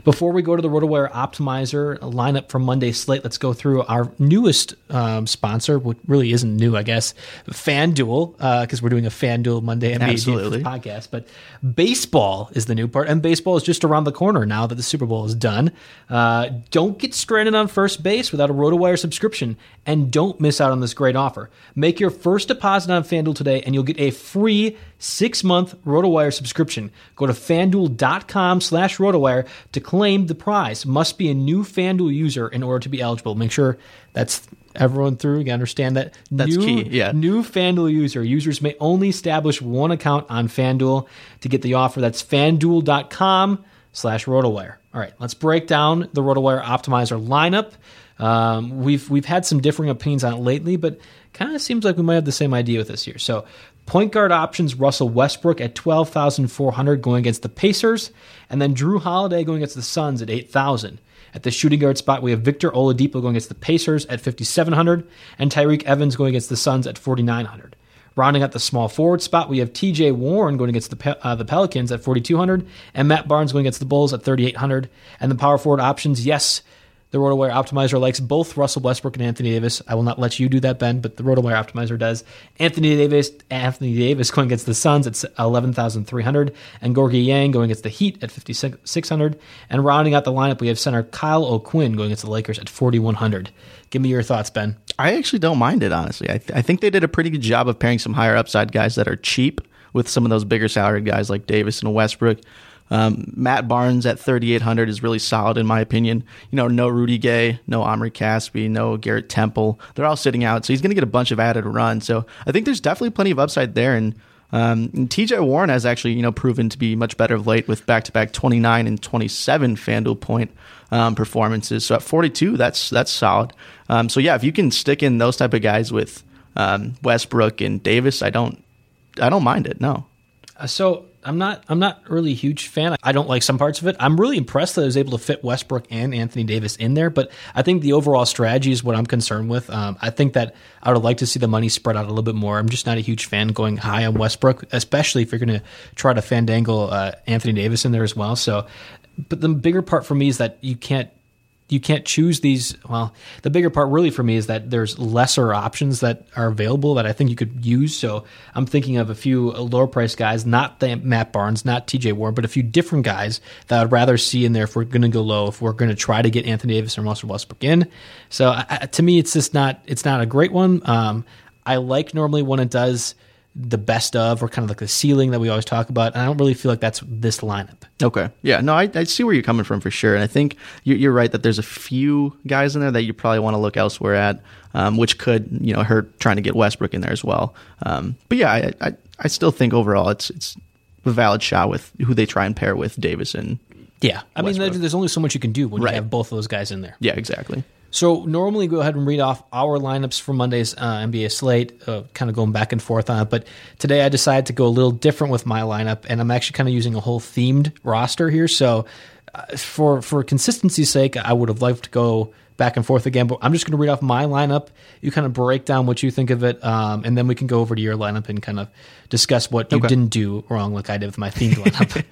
Before we go to the RotoWire Optimizer lineup from Monday slate, let's go through our newest um, sponsor, which really isn't new, I guess, FanDuel, because we're doing a FanDuel Monday NBA Absolutely. podcast. But baseball is the new part, and baseball is just around the corner now that the Super Bowl is done. Uh, don't get stranded on first base without a RotoWire subscription, and don't miss out on this great offer. Make your first deposit on FanDuel today, and you'll get a free six-month RotoWire subscription. Go to FanDuel.com slash RotoWire to claim the prize. Must be a new FanDuel user in order to be eligible. Make sure that's everyone through. You understand that? That's new, key, yeah. New FanDuel user. Users may only establish one account on FanDuel to get the offer. That's FanDuel.com slash RotoWire. All right, let's break down the RotoWire Optimizer lineup. Um, we've we've had some differing opinions on it lately, but kind of seems like we might have the same idea with this here. So Point guard options Russell Westbrook at 12,400 going against the Pacers, and then Jrue Holiday going against the Suns at 8,000. At the shooting guard spot, we have Victor Oladipo going against the Pacers at 5,700, and Tyreke Evans going against the Suns at 4,900. Rounding out the small forward spot, we have T.J. Warren going against the uh, the Pelicans at 4,200, and Matt Barnes going against the Bulls at 3,800. And the power forward options, yes, the RotoWire Optimizer likes both Russell Westbrook and Anthony Davis. I will not let you do that, Ben, but the RotoWire Optimizer does. Anthony Davis, Anthony Davis going against the Suns at 11,300, and Gorgui Dieng going against the Heat at 5,600. And rounding out the lineup, we have center Kyle O'Quinn going against the Lakers at 4,100. Give me your thoughts, Ben. I actually don't mind it, honestly. I, th- I think they did a pretty good job of pairing some higher upside guys that are cheap with some of those bigger salary guys like Davis and Westbrook. Um, Matt Barnes at 3,800 is really solid in my opinion. You know, no Rudy Gay, no Omri Caspi, no Garrett Temple. They're all sitting out, so he's going to get a bunch of added run. So I think there's definitely plenty of upside there. And, um, and TJ Warren has actually, you know, proven to be much better of late with back-to-back 29 and 27 FanDuel point um, performances. So at 42, that's that's solid. Um, so yeah, if you can stick in those type of guys with um, Westbrook and Davis, I don't I don't mind it. No. Uh, so I'm not I'm not really a huge fan. I don't like some parts of it. I'm really impressed that I was able to fit Westbrook and Anthony Davis in there, but I think the overall strategy is what I'm concerned with. Um, I think that I would like to see the money spread out a little bit more. I'm just not a huge fan going high on Westbrook, especially if you're going to try to fandangle uh, Anthony Davis in there as well. So, but the bigger part for me is that you can't you can't choose these. Well, the bigger part really for me is that there's lesser options that are available that I think you could use. So I'm thinking of a few lower price guys, not the Matt Barnes, not TJ Warren, but a few different guys that I'd rather see in there if we're going to go low, if we're going to try to get Anthony Davis and Russell Westbrook in. So to me, it's just not, it's not a great one. Um, I like normally when it does the best of or kind of like the ceiling that we always talk about. And I don't really feel like that's this lineup. Okay. Yeah. No, I, I see where you're coming from for sure. And I think you're, you're right that there's a few guys in there that you probably want to look elsewhere at, um, which could, you know, hurt trying to get Westbrook in there as well. Um, but yeah, I, I, I still think overall it's, it's a valid shot with who they try and pair with Davis and yeah. I Westbrook. mean, there's only so much you can do when right. you have both of those guys in there. Yeah, exactly. So normally go ahead and read off our lineups for Monday's uh, NBA slate, uh, kind of going back and forth on it. But today I decided to go a little different with my lineup, and I'm actually kind of using a whole themed roster here. So uh, for for consistency's sake, I would have liked to go back and forth again. But I'm just going to read off my lineup. You kind of break down what you think of it, um, and then we can go over to your lineup and kind of discuss what you okay. didn't do wrong, like I did with my themed [LAUGHS] lineup.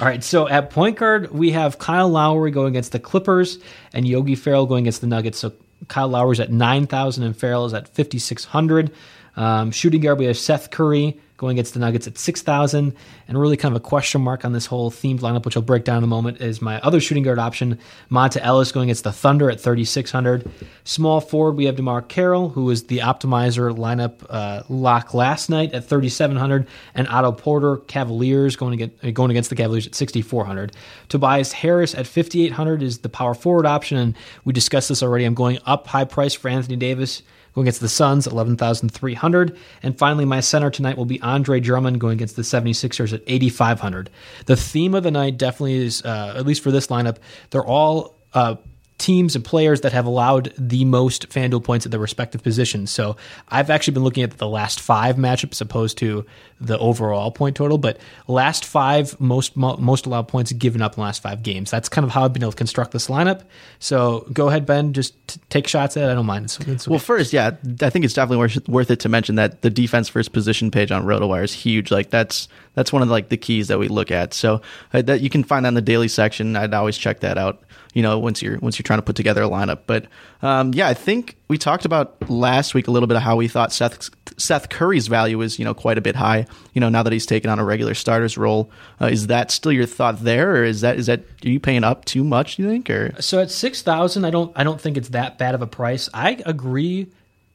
All right. So at point guard, we have Kyle Lowry going against the Clippers and Yogi Ferrell going against the Nuggets. So Kyle Lowry's at 9,000 and Ferrell is at 5,600. Um, shooting guard, we have Seth Curry going against the Nuggets at 6,000. And really kind of a question mark on this whole themed lineup, which I'll break down in a moment, is my other shooting guard option, Monta Ellis going against the Thunder at 3,600. Small forward, we have DeMarre Carroll, who was the optimizer lineup uh, lock last night at 3,700. And Otto Porter, Cavaliers going, get, going against the Cavaliers at 6,400. Tobias Harris at 5,800 is the power forward option. And we discussed this already. I'm going up high price for Anthony Davis going against the Suns, 11,300. And finally, my center tonight will be Andre Drummond going against the 76ers at 8,500. The theme of the night definitely is, uh, at least for this lineup, they're all uh, teams and players that have allowed the most FanDuel points at their respective positions. So I've actually been looking at the last five matchups opposed to the overall point total, but last five most most allowed points given up in the last five games. That's kind of how I've been able to construct this lineup. So go ahead, Ben, just t- take shots at it. I don't mind. It's, it's okay. Well, first, yeah, I think it's definitely worth, worth it to mention that the defense first position page on RotoWire is huge. Like that's that's one of the, like the keys that we look at. So uh, that you can find that in the daily section. I'd always check that out you know, once you're once you're trying to put together a lineup. But um, yeah, I think we talked about last week a little bit of how we thought Seth Seth Curry's value is you know quite a bit high. You know, now that he's taken on a regular starter's role, uh, is that still your thought there, or is that is that are you paying up too much? Do you think, or so at six thousand, I don't I don't think it's that bad of a price. I agree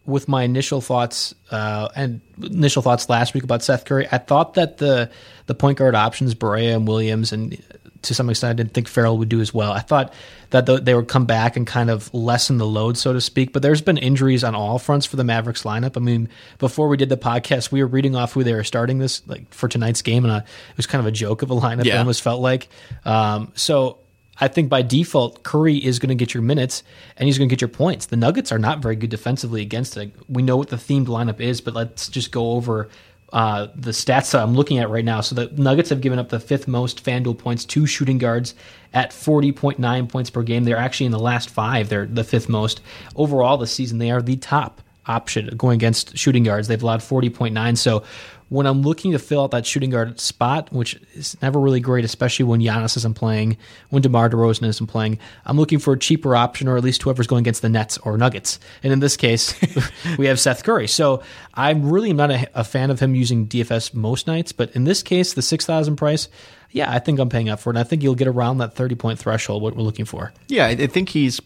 with my initial thoughts uh, and initial thoughts last week about Seth Curry. I thought that the the point guard options, Barea and Williams, and to some extent, I didn't think Ferrell would do as well. I thought that they would come back and kind of lessen the load, so to speak. But there's been injuries on all fronts for the Mavericks lineup. I mean, before we did the podcast, we were reading off who they were starting this like for tonight's game, and I, it was kind of a joke of a lineup. Yeah. It almost felt like. Um, so I think by default, Curry is going to get your minutes and he's going to get your points. The Nuggets are not very good defensively against it. We know what the themed lineup is, but let's just go over uh, the stats that I'm looking at right now. So the Nuggets have given up the fifth most FanDuel points to shooting guards at 40.9 points per game. They're actually in the last five. They're the fifth most overall this season. They are the top option going against shooting guards. They've allowed 40.9. So when I'm looking to fill out that shooting guard spot, which is never really great, especially when Giannis isn't playing, when DeMar DeRozan isn't playing, I'm looking for a cheaper option or at least whoever's going against the Nets or Nuggets. And in this case, [LAUGHS] we have Seth Curry. So I'm really not a, a, fan of him using DFS most nights, but in this case, the 6,000 price, yeah, I think I'm paying up for it. And I think you'll get around that 30 point threshold, what we're looking for. Yeah, I think he's.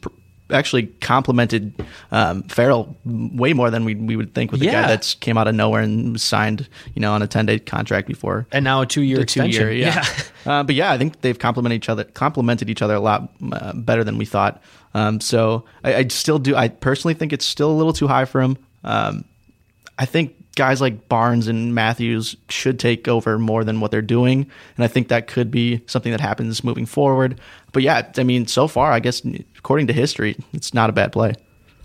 Actually complimented um, Ferrell way more than we we would think with a yeah. guy that's came out of nowhere and signed you know on a ten day contract before, and now a two year extension. Two year, yeah. yeah. [LAUGHS] uh, but yeah, I think they've complimented each other complemented each other a lot uh, better than we thought. Um, so I, I, still do. I personally think it's still a little too high for him. Um, I think guys like Barnes and Matthews should take over more than what they're doing. And I think that could be something that happens moving forward. But yeah, I mean, so far, I guess according to history, it's not a bad play.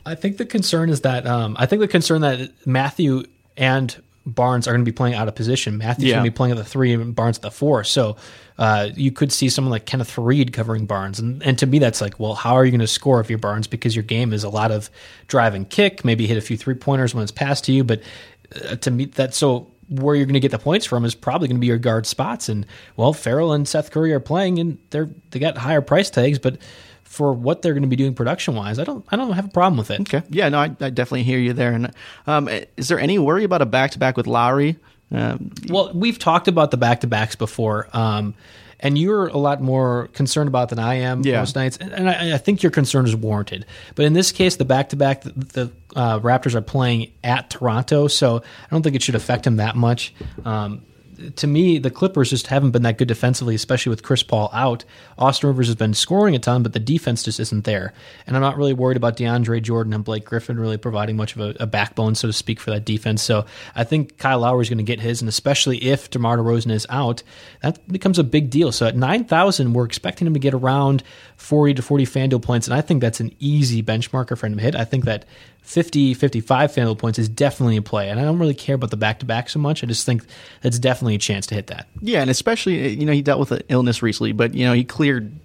I think the concern is that um, I think the concern that Matthew and Barnes are going to be playing out of position. Matthew's yeah. going to be playing at the three and Barnes at the four. So uh, you could see someone like Kenneth Faried covering Barnes. And, and to me, that's like, well, how are you going to score if you're Barnes? Because your game is a lot of drive and kick, maybe hit a few three pointers when it's passed to you. But uh, to meet that so where you're going to get the points from is probably going to be your guard spots. And well, Ferrell and Seth Curry are playing, and they're they got higher price tags, but for what they're going to be doing production wise, I don't I don't have a problem with it. Okay, yeah, no, I, I definitely hear you there. And um, is there any worry about a back to back with Lowry? Um, well, we've talked about the back to backs before. Um, and you're a lot more concerned about than I am yeah. most nights, and I, I, think your concern is warranted. But in this case, the back to back, the uh, Raptors are playing at Toronto, so I don't think it should affect them that much. Um, to me, the Clippers just haven't been that good defensively, especially with Chris Paul out. Austin Rivers has been scoring a ton, but the defense just isn't there. And I'm not really worried about DeAndre Jordan and Blake Griffin really providing much of a, a backbone, so to speak, for that defense. So I think Kyle Lowry is going to get his, and especially if DeMar DeRozan is out, that becomes a big deal. So at 9,000, we're expecting him to get around 40 to 40 FanDuel points, and I think that's an easy benchmarker for him to hit. I think that 50, 55 FanDuel points is definitely a play. And I don't really care about the back to back so much. I just think that's definitely a chance to hit that. Yeah, and especially, you know, he dealt with an illness recently, but, you know, he cleared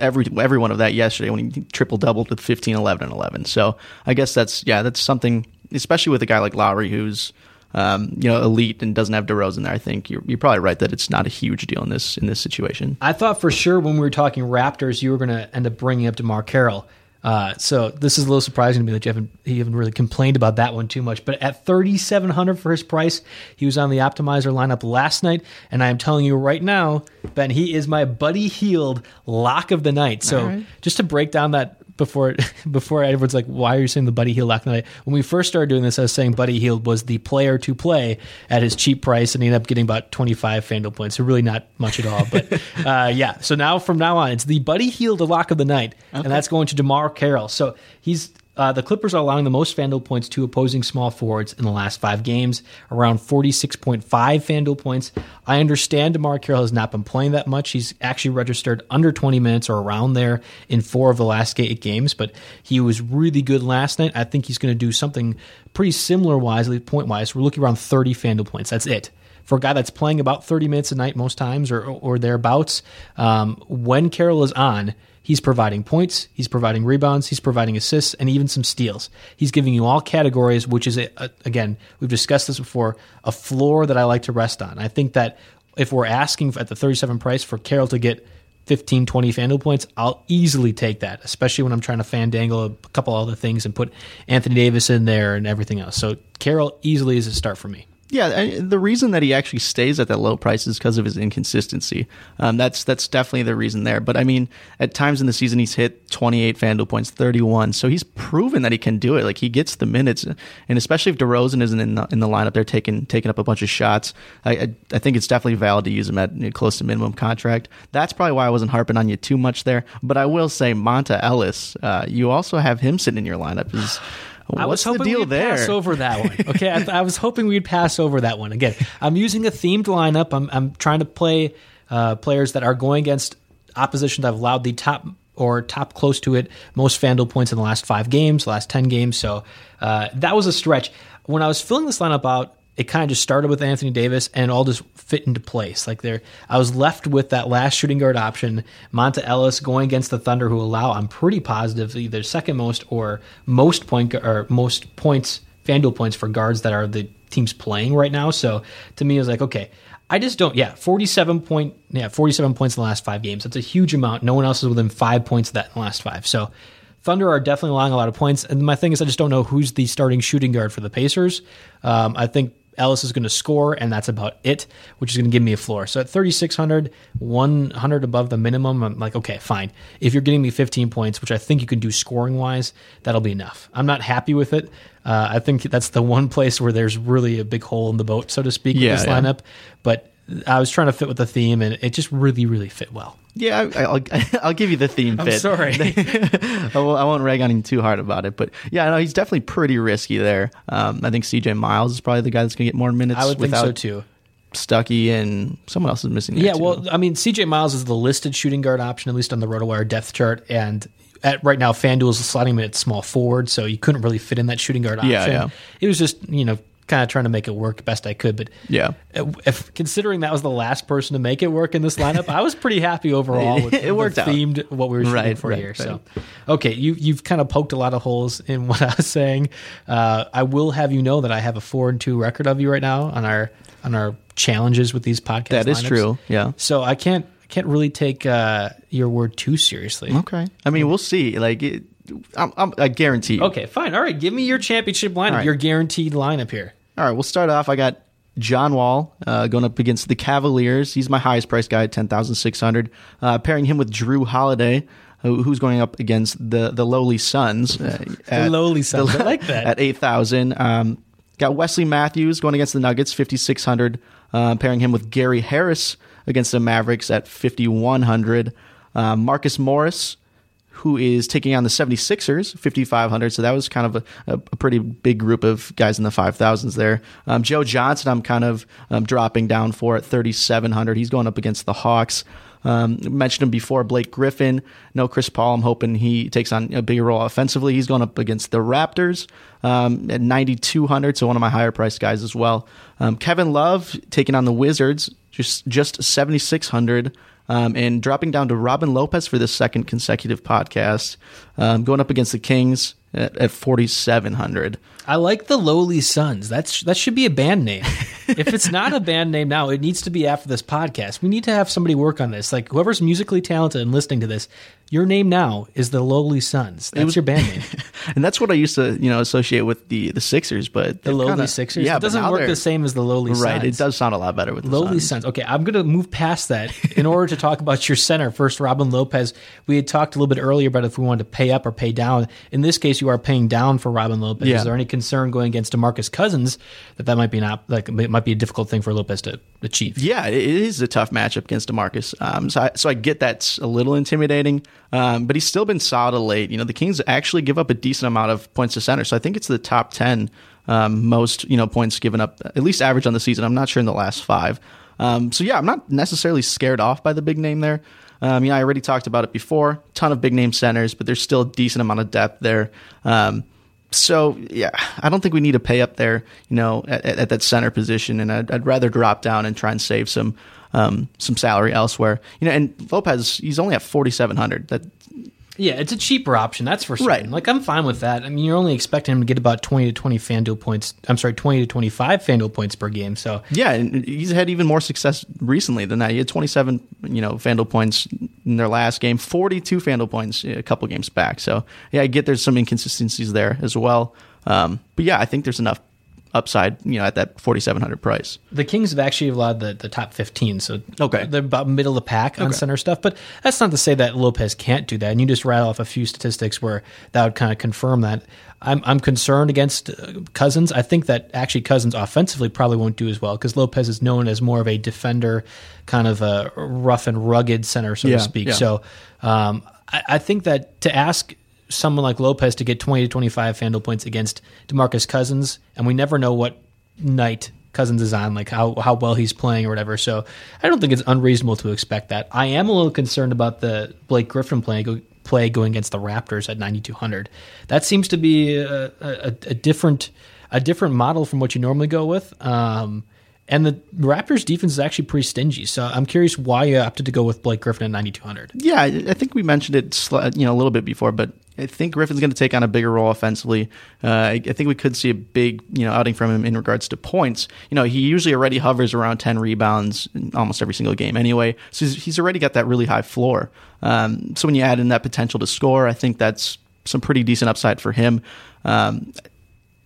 every every one of that yesterday when he triple doubled with 15, 11, and 11. So I guess that's, yeah, that's something, especially with a guy like Lowry who's, um, you know, elite and doesn't have DeRozan there. I think you're, you're probably right that it's not a huge deal in this in this situation. I thought for sure when we were talking Raptors, you were going to end up bringing up DeMarre Carroll. Uh, so this is a little surprising to me that you haven't you haven't really complained about that one too much. But at thirty seven hundred for his price, he was on the optimizer lineup last night, and I am telling you right now, Ben, he is my Buddy Hield lock of the night. So right. just to break down that before [LAUGHS] before everyone's like, why are you saying the Buddy Hield lock night? When we first started doing this, I was saying Buddy Hield was the player to play at his cheap price, and he ended up getting about 25 FanDuel points. So really not much at all. But [LAUGHS] uh, yeah, so now from now on, it's the Buddy Hield lock of the night, okay. and that's going to DeMarre Carroll. So he's uh, the Clippers are allowing the most FanDuel points to opposing small forwards in the last five games, around 46.5 FanDuel points. I understand DeMarre Carroll has not been playing that much. He's actually registered under 20 minutes or around there in four of the last eight games, but he was really good last night. I think he's going to do something pretty similar wise, point wise. We're looking around 30 FanDuel points. That's it for a guy that's playing about 30 minutes a night most times or, or thereabouts, um, when Carroll is on, He's providing points, he's providing rebounds, he's providing assists, and even some steals. He's giving you all categories, which is, a, a, again, we've discussed this before, a floor that I like to rest on. I think that if we're asking at the 37 price for Carroll to get 15, 20 FanDuel points, I'll easily take that, especially when I'm trying to fandangle a couple other things and put Anthony Davis in there and everything else. So Carroll easily is a start for me. Yeah, the reason that he actually stays at that low price is because of his inconsistency. Um, that's that's definitely the reason there. But I mean, at times in the season, he's hit 28 FanDuel points, 31. So he's proven that he can do it. Like he gets the minutes, and especially if DeRozan isn't in the, in the lineup, they're taking taking up a bunch of shots. I, I, I think it's definitely valid to use him at close to minimum contract. That's probably why I wasn't harping on you too much there. But I will say, Monta Ellis, uh, you also have him sitting in your lineup. Is I was hoping the we'd there? pass over that one. Okay, I, I, was hoping we'd pass over that one. Again, I'm using a themed lineup. I'm, I'm trying to play uh, players that are going against opposition that have allowed the top or top close to it most FanDuel points in the last five games, last ten games. So uh, that was a stretch. When I was filling this lineup out, it kind of just started with Anthony Davis and all just fit into place. Like there, I was left with that last shooting guard option, Monta Ellis going against the Thunder, who allow I'm pretty positive either second most or most point or most points, FanDuel points for guards that are the teams playing right now. So to me, it was like okay. I just don't. Yeah, forty-seven point. Yeah, forty-seven points in the last five games. That's a huge amount. No one else is within five points of that in the last five. So Thunder are definitely allowing a lot of points. And my thing is, I just don't know who's the starting shooting guard for the Pacers. Um, I think Ellis is going to score, and that's about it, which is going to give me a floor. So at 3,600, 100 above the minimum, I'm like, okay, fine. If you're getting me 15 points, which I think you can do scoring wise, that'll be enough. I'm not happy with it. Uh, I think that's the [LAUGHS] one place where there's really a big hole in the boat, so to speak, Yeah, with this yeah. lineup. But I was trying to fit with the theme, and it just really, really fit well. Yeah, I, I'll, [LAUGHS] I'll give you the theme I'm fit. sorry. [LAUGHS] I, won't, rag on him too hard about it, but yeah, no, he's definitely pretty risky there. Um, I think CJ Miles is probably the guy that's going to get more minutes. I would think without so too. Stuckey and someone else is missing. Yeah, too. well, I mean, CJ Miles is the listed shooting guard option, at least on the RotoWire depth chart. And at right now, FanDuel is slotting him at small forward, so you couldn't really fit in that shooting guard option. Yeah, yeah. It was just, you know, kind of trying to make it work best I could. But Yeah. if considering that was the last person to make it work in this lineup, I was pretty happy overall. [LAUGHS] With It worked out. themed what we were shooting Right, for right, here. right. So, okay, you you've kind of poked a lot of holes in [LAUGHS] what I was saying. Uh, I will have you know that I have a four and two record of you right now on our on our challenges with these podcasts. That is true, yeah. So I can't I can't really take uh, your word too seriously. okay. I mean, we'll see. Like, it, I'm, I'm, I guarantee. You. Okay, fine. All right, give me your championship lineup, right. your guaranteed lineup here. All right, we'll start off. I got John Wall uh, going up against the Cavaliers. He's my highest price guy at ten thousand six hundred. Uh, pairing him with Jrue Holiday, who, who's going up against the the lowly Suns. Uh, [LAUGHS] The lowly Suns. I like that. [LAUGHS] at eight thousand. Um, got Wesley Matthews going against the Nuggets, fifty six hundred. Uh, pairing him with Gary Harris against the Mavericks at fifty one hundred. Uh, Marcus Morris who is taking on the 76ers, 5,500. So that was kind of a, a, pretty big group of guys in the 5,000s there. Um, Joe Johnson, I'm kind of um, dropping down for at 3,700. He's going up against the Hawks. Um, mentioned him before, Blake Griffin. No Chris Paul. I'm hoping he takes on a bigger role offensively. He's going up against the Raptors um, at 9,200. So one of my higher priced guys as well. Um, Kevin Love taking on the Wizards, just just 7,600 um, and dropping down to Robin Lopez for the second consecutive podcast, um, going up against the Kings at, at 4,700. I like the Lowly Sons. That's that should be a band name. [LAUGHS] if it's not a band name now, it needs to be after this podcast. We need to have somebody work on this. Like whoever's musically talented and listening to this, your name now is the Lowly Sons. That's your band name. [LAUGHS] And that's what I used to, you know, associate with the, the Sixers, but The Lowly kinda- Sixers. Yeah, it doesn't work the same as the Lowly Sons. Right, it does sound a lot better with the Lowly Suns. Sons. Okay, I'm going to move past that in [LAUGHS] order to talk about your center. First, Robin Lopez. We had talked a little bit earlier about if we wanted to pay up or pay down. In this case, you are paying down for Robin Lopez. Yeah. Is there any concern going against Demarcus Cousins that that might be not like it might be a difficult thing for Lopez to achieve? Yeah, it is a tough matchup against Demarcus. Um, so I, so I get that's a little intimidating, um, but he's still been solid late. You know, the Kings actually give up a decent amount of points to center, so I think it's the top ten um, most you know points given up, at least average on the season. I'm not sure in the last five. Um, so yeah, I'm not necessarily scared off by the big name there. Um, know, I already talked about it before. Ton of big name centers, but there's still a decent amount of depth there. Um, so yeah, I don't think we need to pay up there, you know, at, at at that center position, and I'd, I'd rather drop down and try and save some um, some salary elsewhere. You know, and Lopez, he's only at forty seven hundred. That Yeah, it's a cheaper option, that's for sure. Right. Like I'm fine with that. I mean, you're only expecting him to get about 20 to 20 FanDuel points. I'm sorry, 20 to 25 FanDuel points per game. So yeah, and he's had even more success recently than that. He had twenty seven, you know, FanDuel points in their last game, forty two FanDuel points a couple games back. So yeah, I get there's some inconsistencies there as well. Um, but yeah, I think there's enough upside, you know, at that forty seven hundred price. The Kings have actually allowed the, the top 15, so Okay. they're about middle of the pack on center stuff. But that's not to say that Lopez can't do that. And you just rattle off a few statistics where that would kind of confirm that. I'm, I'm concerned against uh, Cousins. I think that actually Cousins offensively probably won't do as well because Lopez is known as more of a defender, kind of a rough and rugged center, so Yeah, to speak. yeah. So um, I, I think that to ask someone like Lopez to get 20 to 25 FanDuel points against DeMarcus Cousins, and we never know what night Cousins is on, like how, how well he's playing or whatever. So I don't think it's unreasonable to expect that. I am a little concerned about the Blake Griffin play, play going against the Raptors at 9,200. That seems to be a, a, a different. a different model from what you normally go with. Um, and the Raptors defense is actually pretty stingy. So I'm curious why you opted to go with Blake Griffin at 9,200. Yeah, I think we mentioned it, you know, a little bit before, but I think Griffin's going to take on a bigger role offensively. Uh, I, I, think we could see a big, you know, outing from him in regards to points. You know, he usually already hovers around 10 rebounds almost every single game anyway. So he's, he's already got that really high floor. Um, so when you add in that potential to score, I think that's some pretty decent upside for him. Um,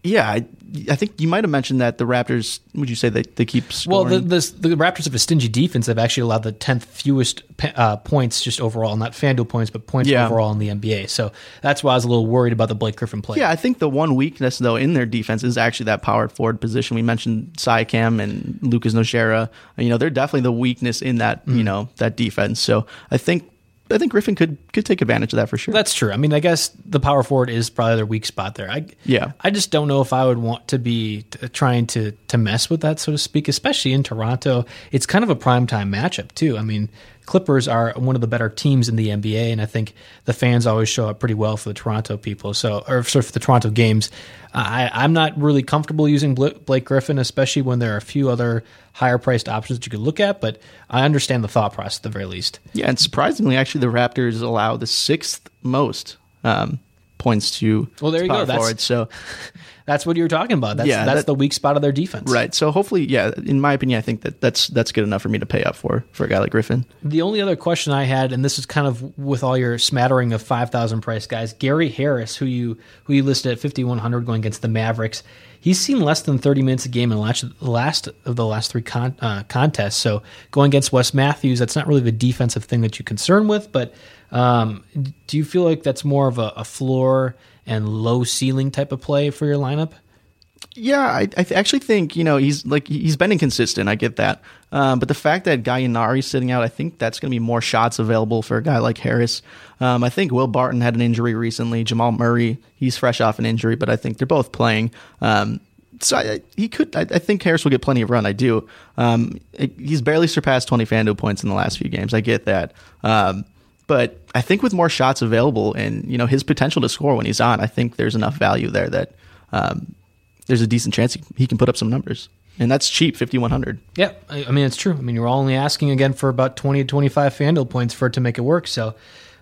yeah, I, I, think you might have mentioned that the Raptors. Would you say they, they keep scoring? Well, the, the, the Raptors have a stingy defense. They've actually allowed the tenth fewest uh, points just overall, not FanDuel points, but points yeah. overall in the NBA. So that's why I was a little worried about the Blake Griffin play. Yeah, I think the one weakness though in their defense is actually that power forward position. We mentioned Siakam and Lucas Nogueira. You know, they're definitely the weakness in that mm. you know that defense. So I think I think Griffin could could take advantage of that for sure. That's true. I mean, I guess the power forward is probably their weak spot there. I yeah. I just don't know if I would want to be t- trying to to mess with that, so to speak, especially in Toronto. It's kind of a prime time matchup too. I mean, Clippers are one of the better teams in the NBA, and I think the fans always show up pretty well for the Toronto people. So, or sort for the Toronto games, I, I'm not really comfortable using Blake Griffin, especially when there are a few other higher priced options that you could look at. But I understand the thought process at the very least. Yeah, and surprisingly, actually, the Raptors allow the sixth most um, points to well, there you go. That's, so [LAUGHS] that's what you were talking about. That's, yeah, that's that, the weak spot of their defense. Right. So hopefully, yeah, in my opinion, I think that that's that's good enough for me to pay up for for a guy like Griffin. The only other question I had, and this is kind of with all your smattering of five thousand price guys, Gary Harris, who you who you listed at fifty one hundred going against the Mavericks. He's seen less than 30 minutes a game in the last, last of the last three con, uh, contests. So going against Wes Matthews, that's not really the defensive thing that you concern with. But um, do you feel like that's more of a, a floor and low ceiling type of play for your lineup? Yeah, I, I th- actually think you know he's like he's been inconsistent. I get that, um, but the fact that Gallinari's sitting out, I think that's going to be more shots available for a guy like Harris. Um, I think Will Barton had an injury recently. Jamal Murray, he's fresh off an injury, but I think they're both playing. Um, so I, he could. I, I, think Harris will get plenty of run. I do. Um, it, he's barely surpassed twenty Fanduel points in the last few games. I get that. Um, but I think with more shots available and you know his potential to score when he's on, I think there's enough value there that um, there's a decent chance he, can put up some numbers. And that's cheap, fifty one hundred. Yeah, I, mean it's true. I mean you're only asking again for about twenty to twenty five Fanduel points for it to make it work. So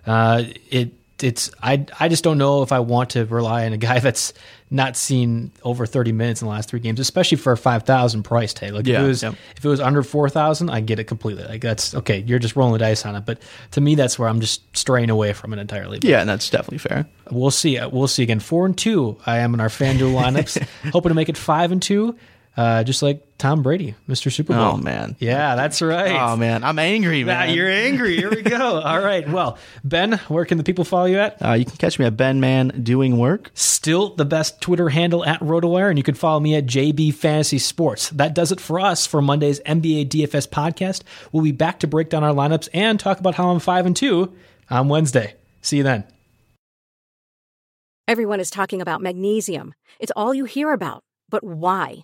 uh, it it's I I just don't know if I want to rely on a guy [LAUGHS] that's not seen over 30 minutes in the last three games, especially for a 5,000 price tag. Like yeah, if it was, if it was under 4,000, I get it completely. Like that's okay. You're just rolling the dice on it. But to me, that's where I'm just straying away from it entirely. But yeah, and that's definitely fair. We'll see. We'll see again. Four and two. I am in our FanDuel [LAUGHS] lineups, hoping to make it five and two uh, just like Tom Brady, Mr. Super Bowl. Oh man, yeah, that's right. Oh man, I'm angry, man. Now you're angry. Here we go. [LAUGHS] All right. Well, Ben, where can the people follow you at? Uh, you can catch me at Ben Man Doing Work. Still the best Twitter handle at RotoWire, and you can follow me at JB Fantasy Sports. That does it for us for Monday's NBA DFS podcast. We'll be back to break down our lineups and talk about how I'm five and two on Wednesday. See you then. Everyone is talking about magnesium. It's all you hear about. But why?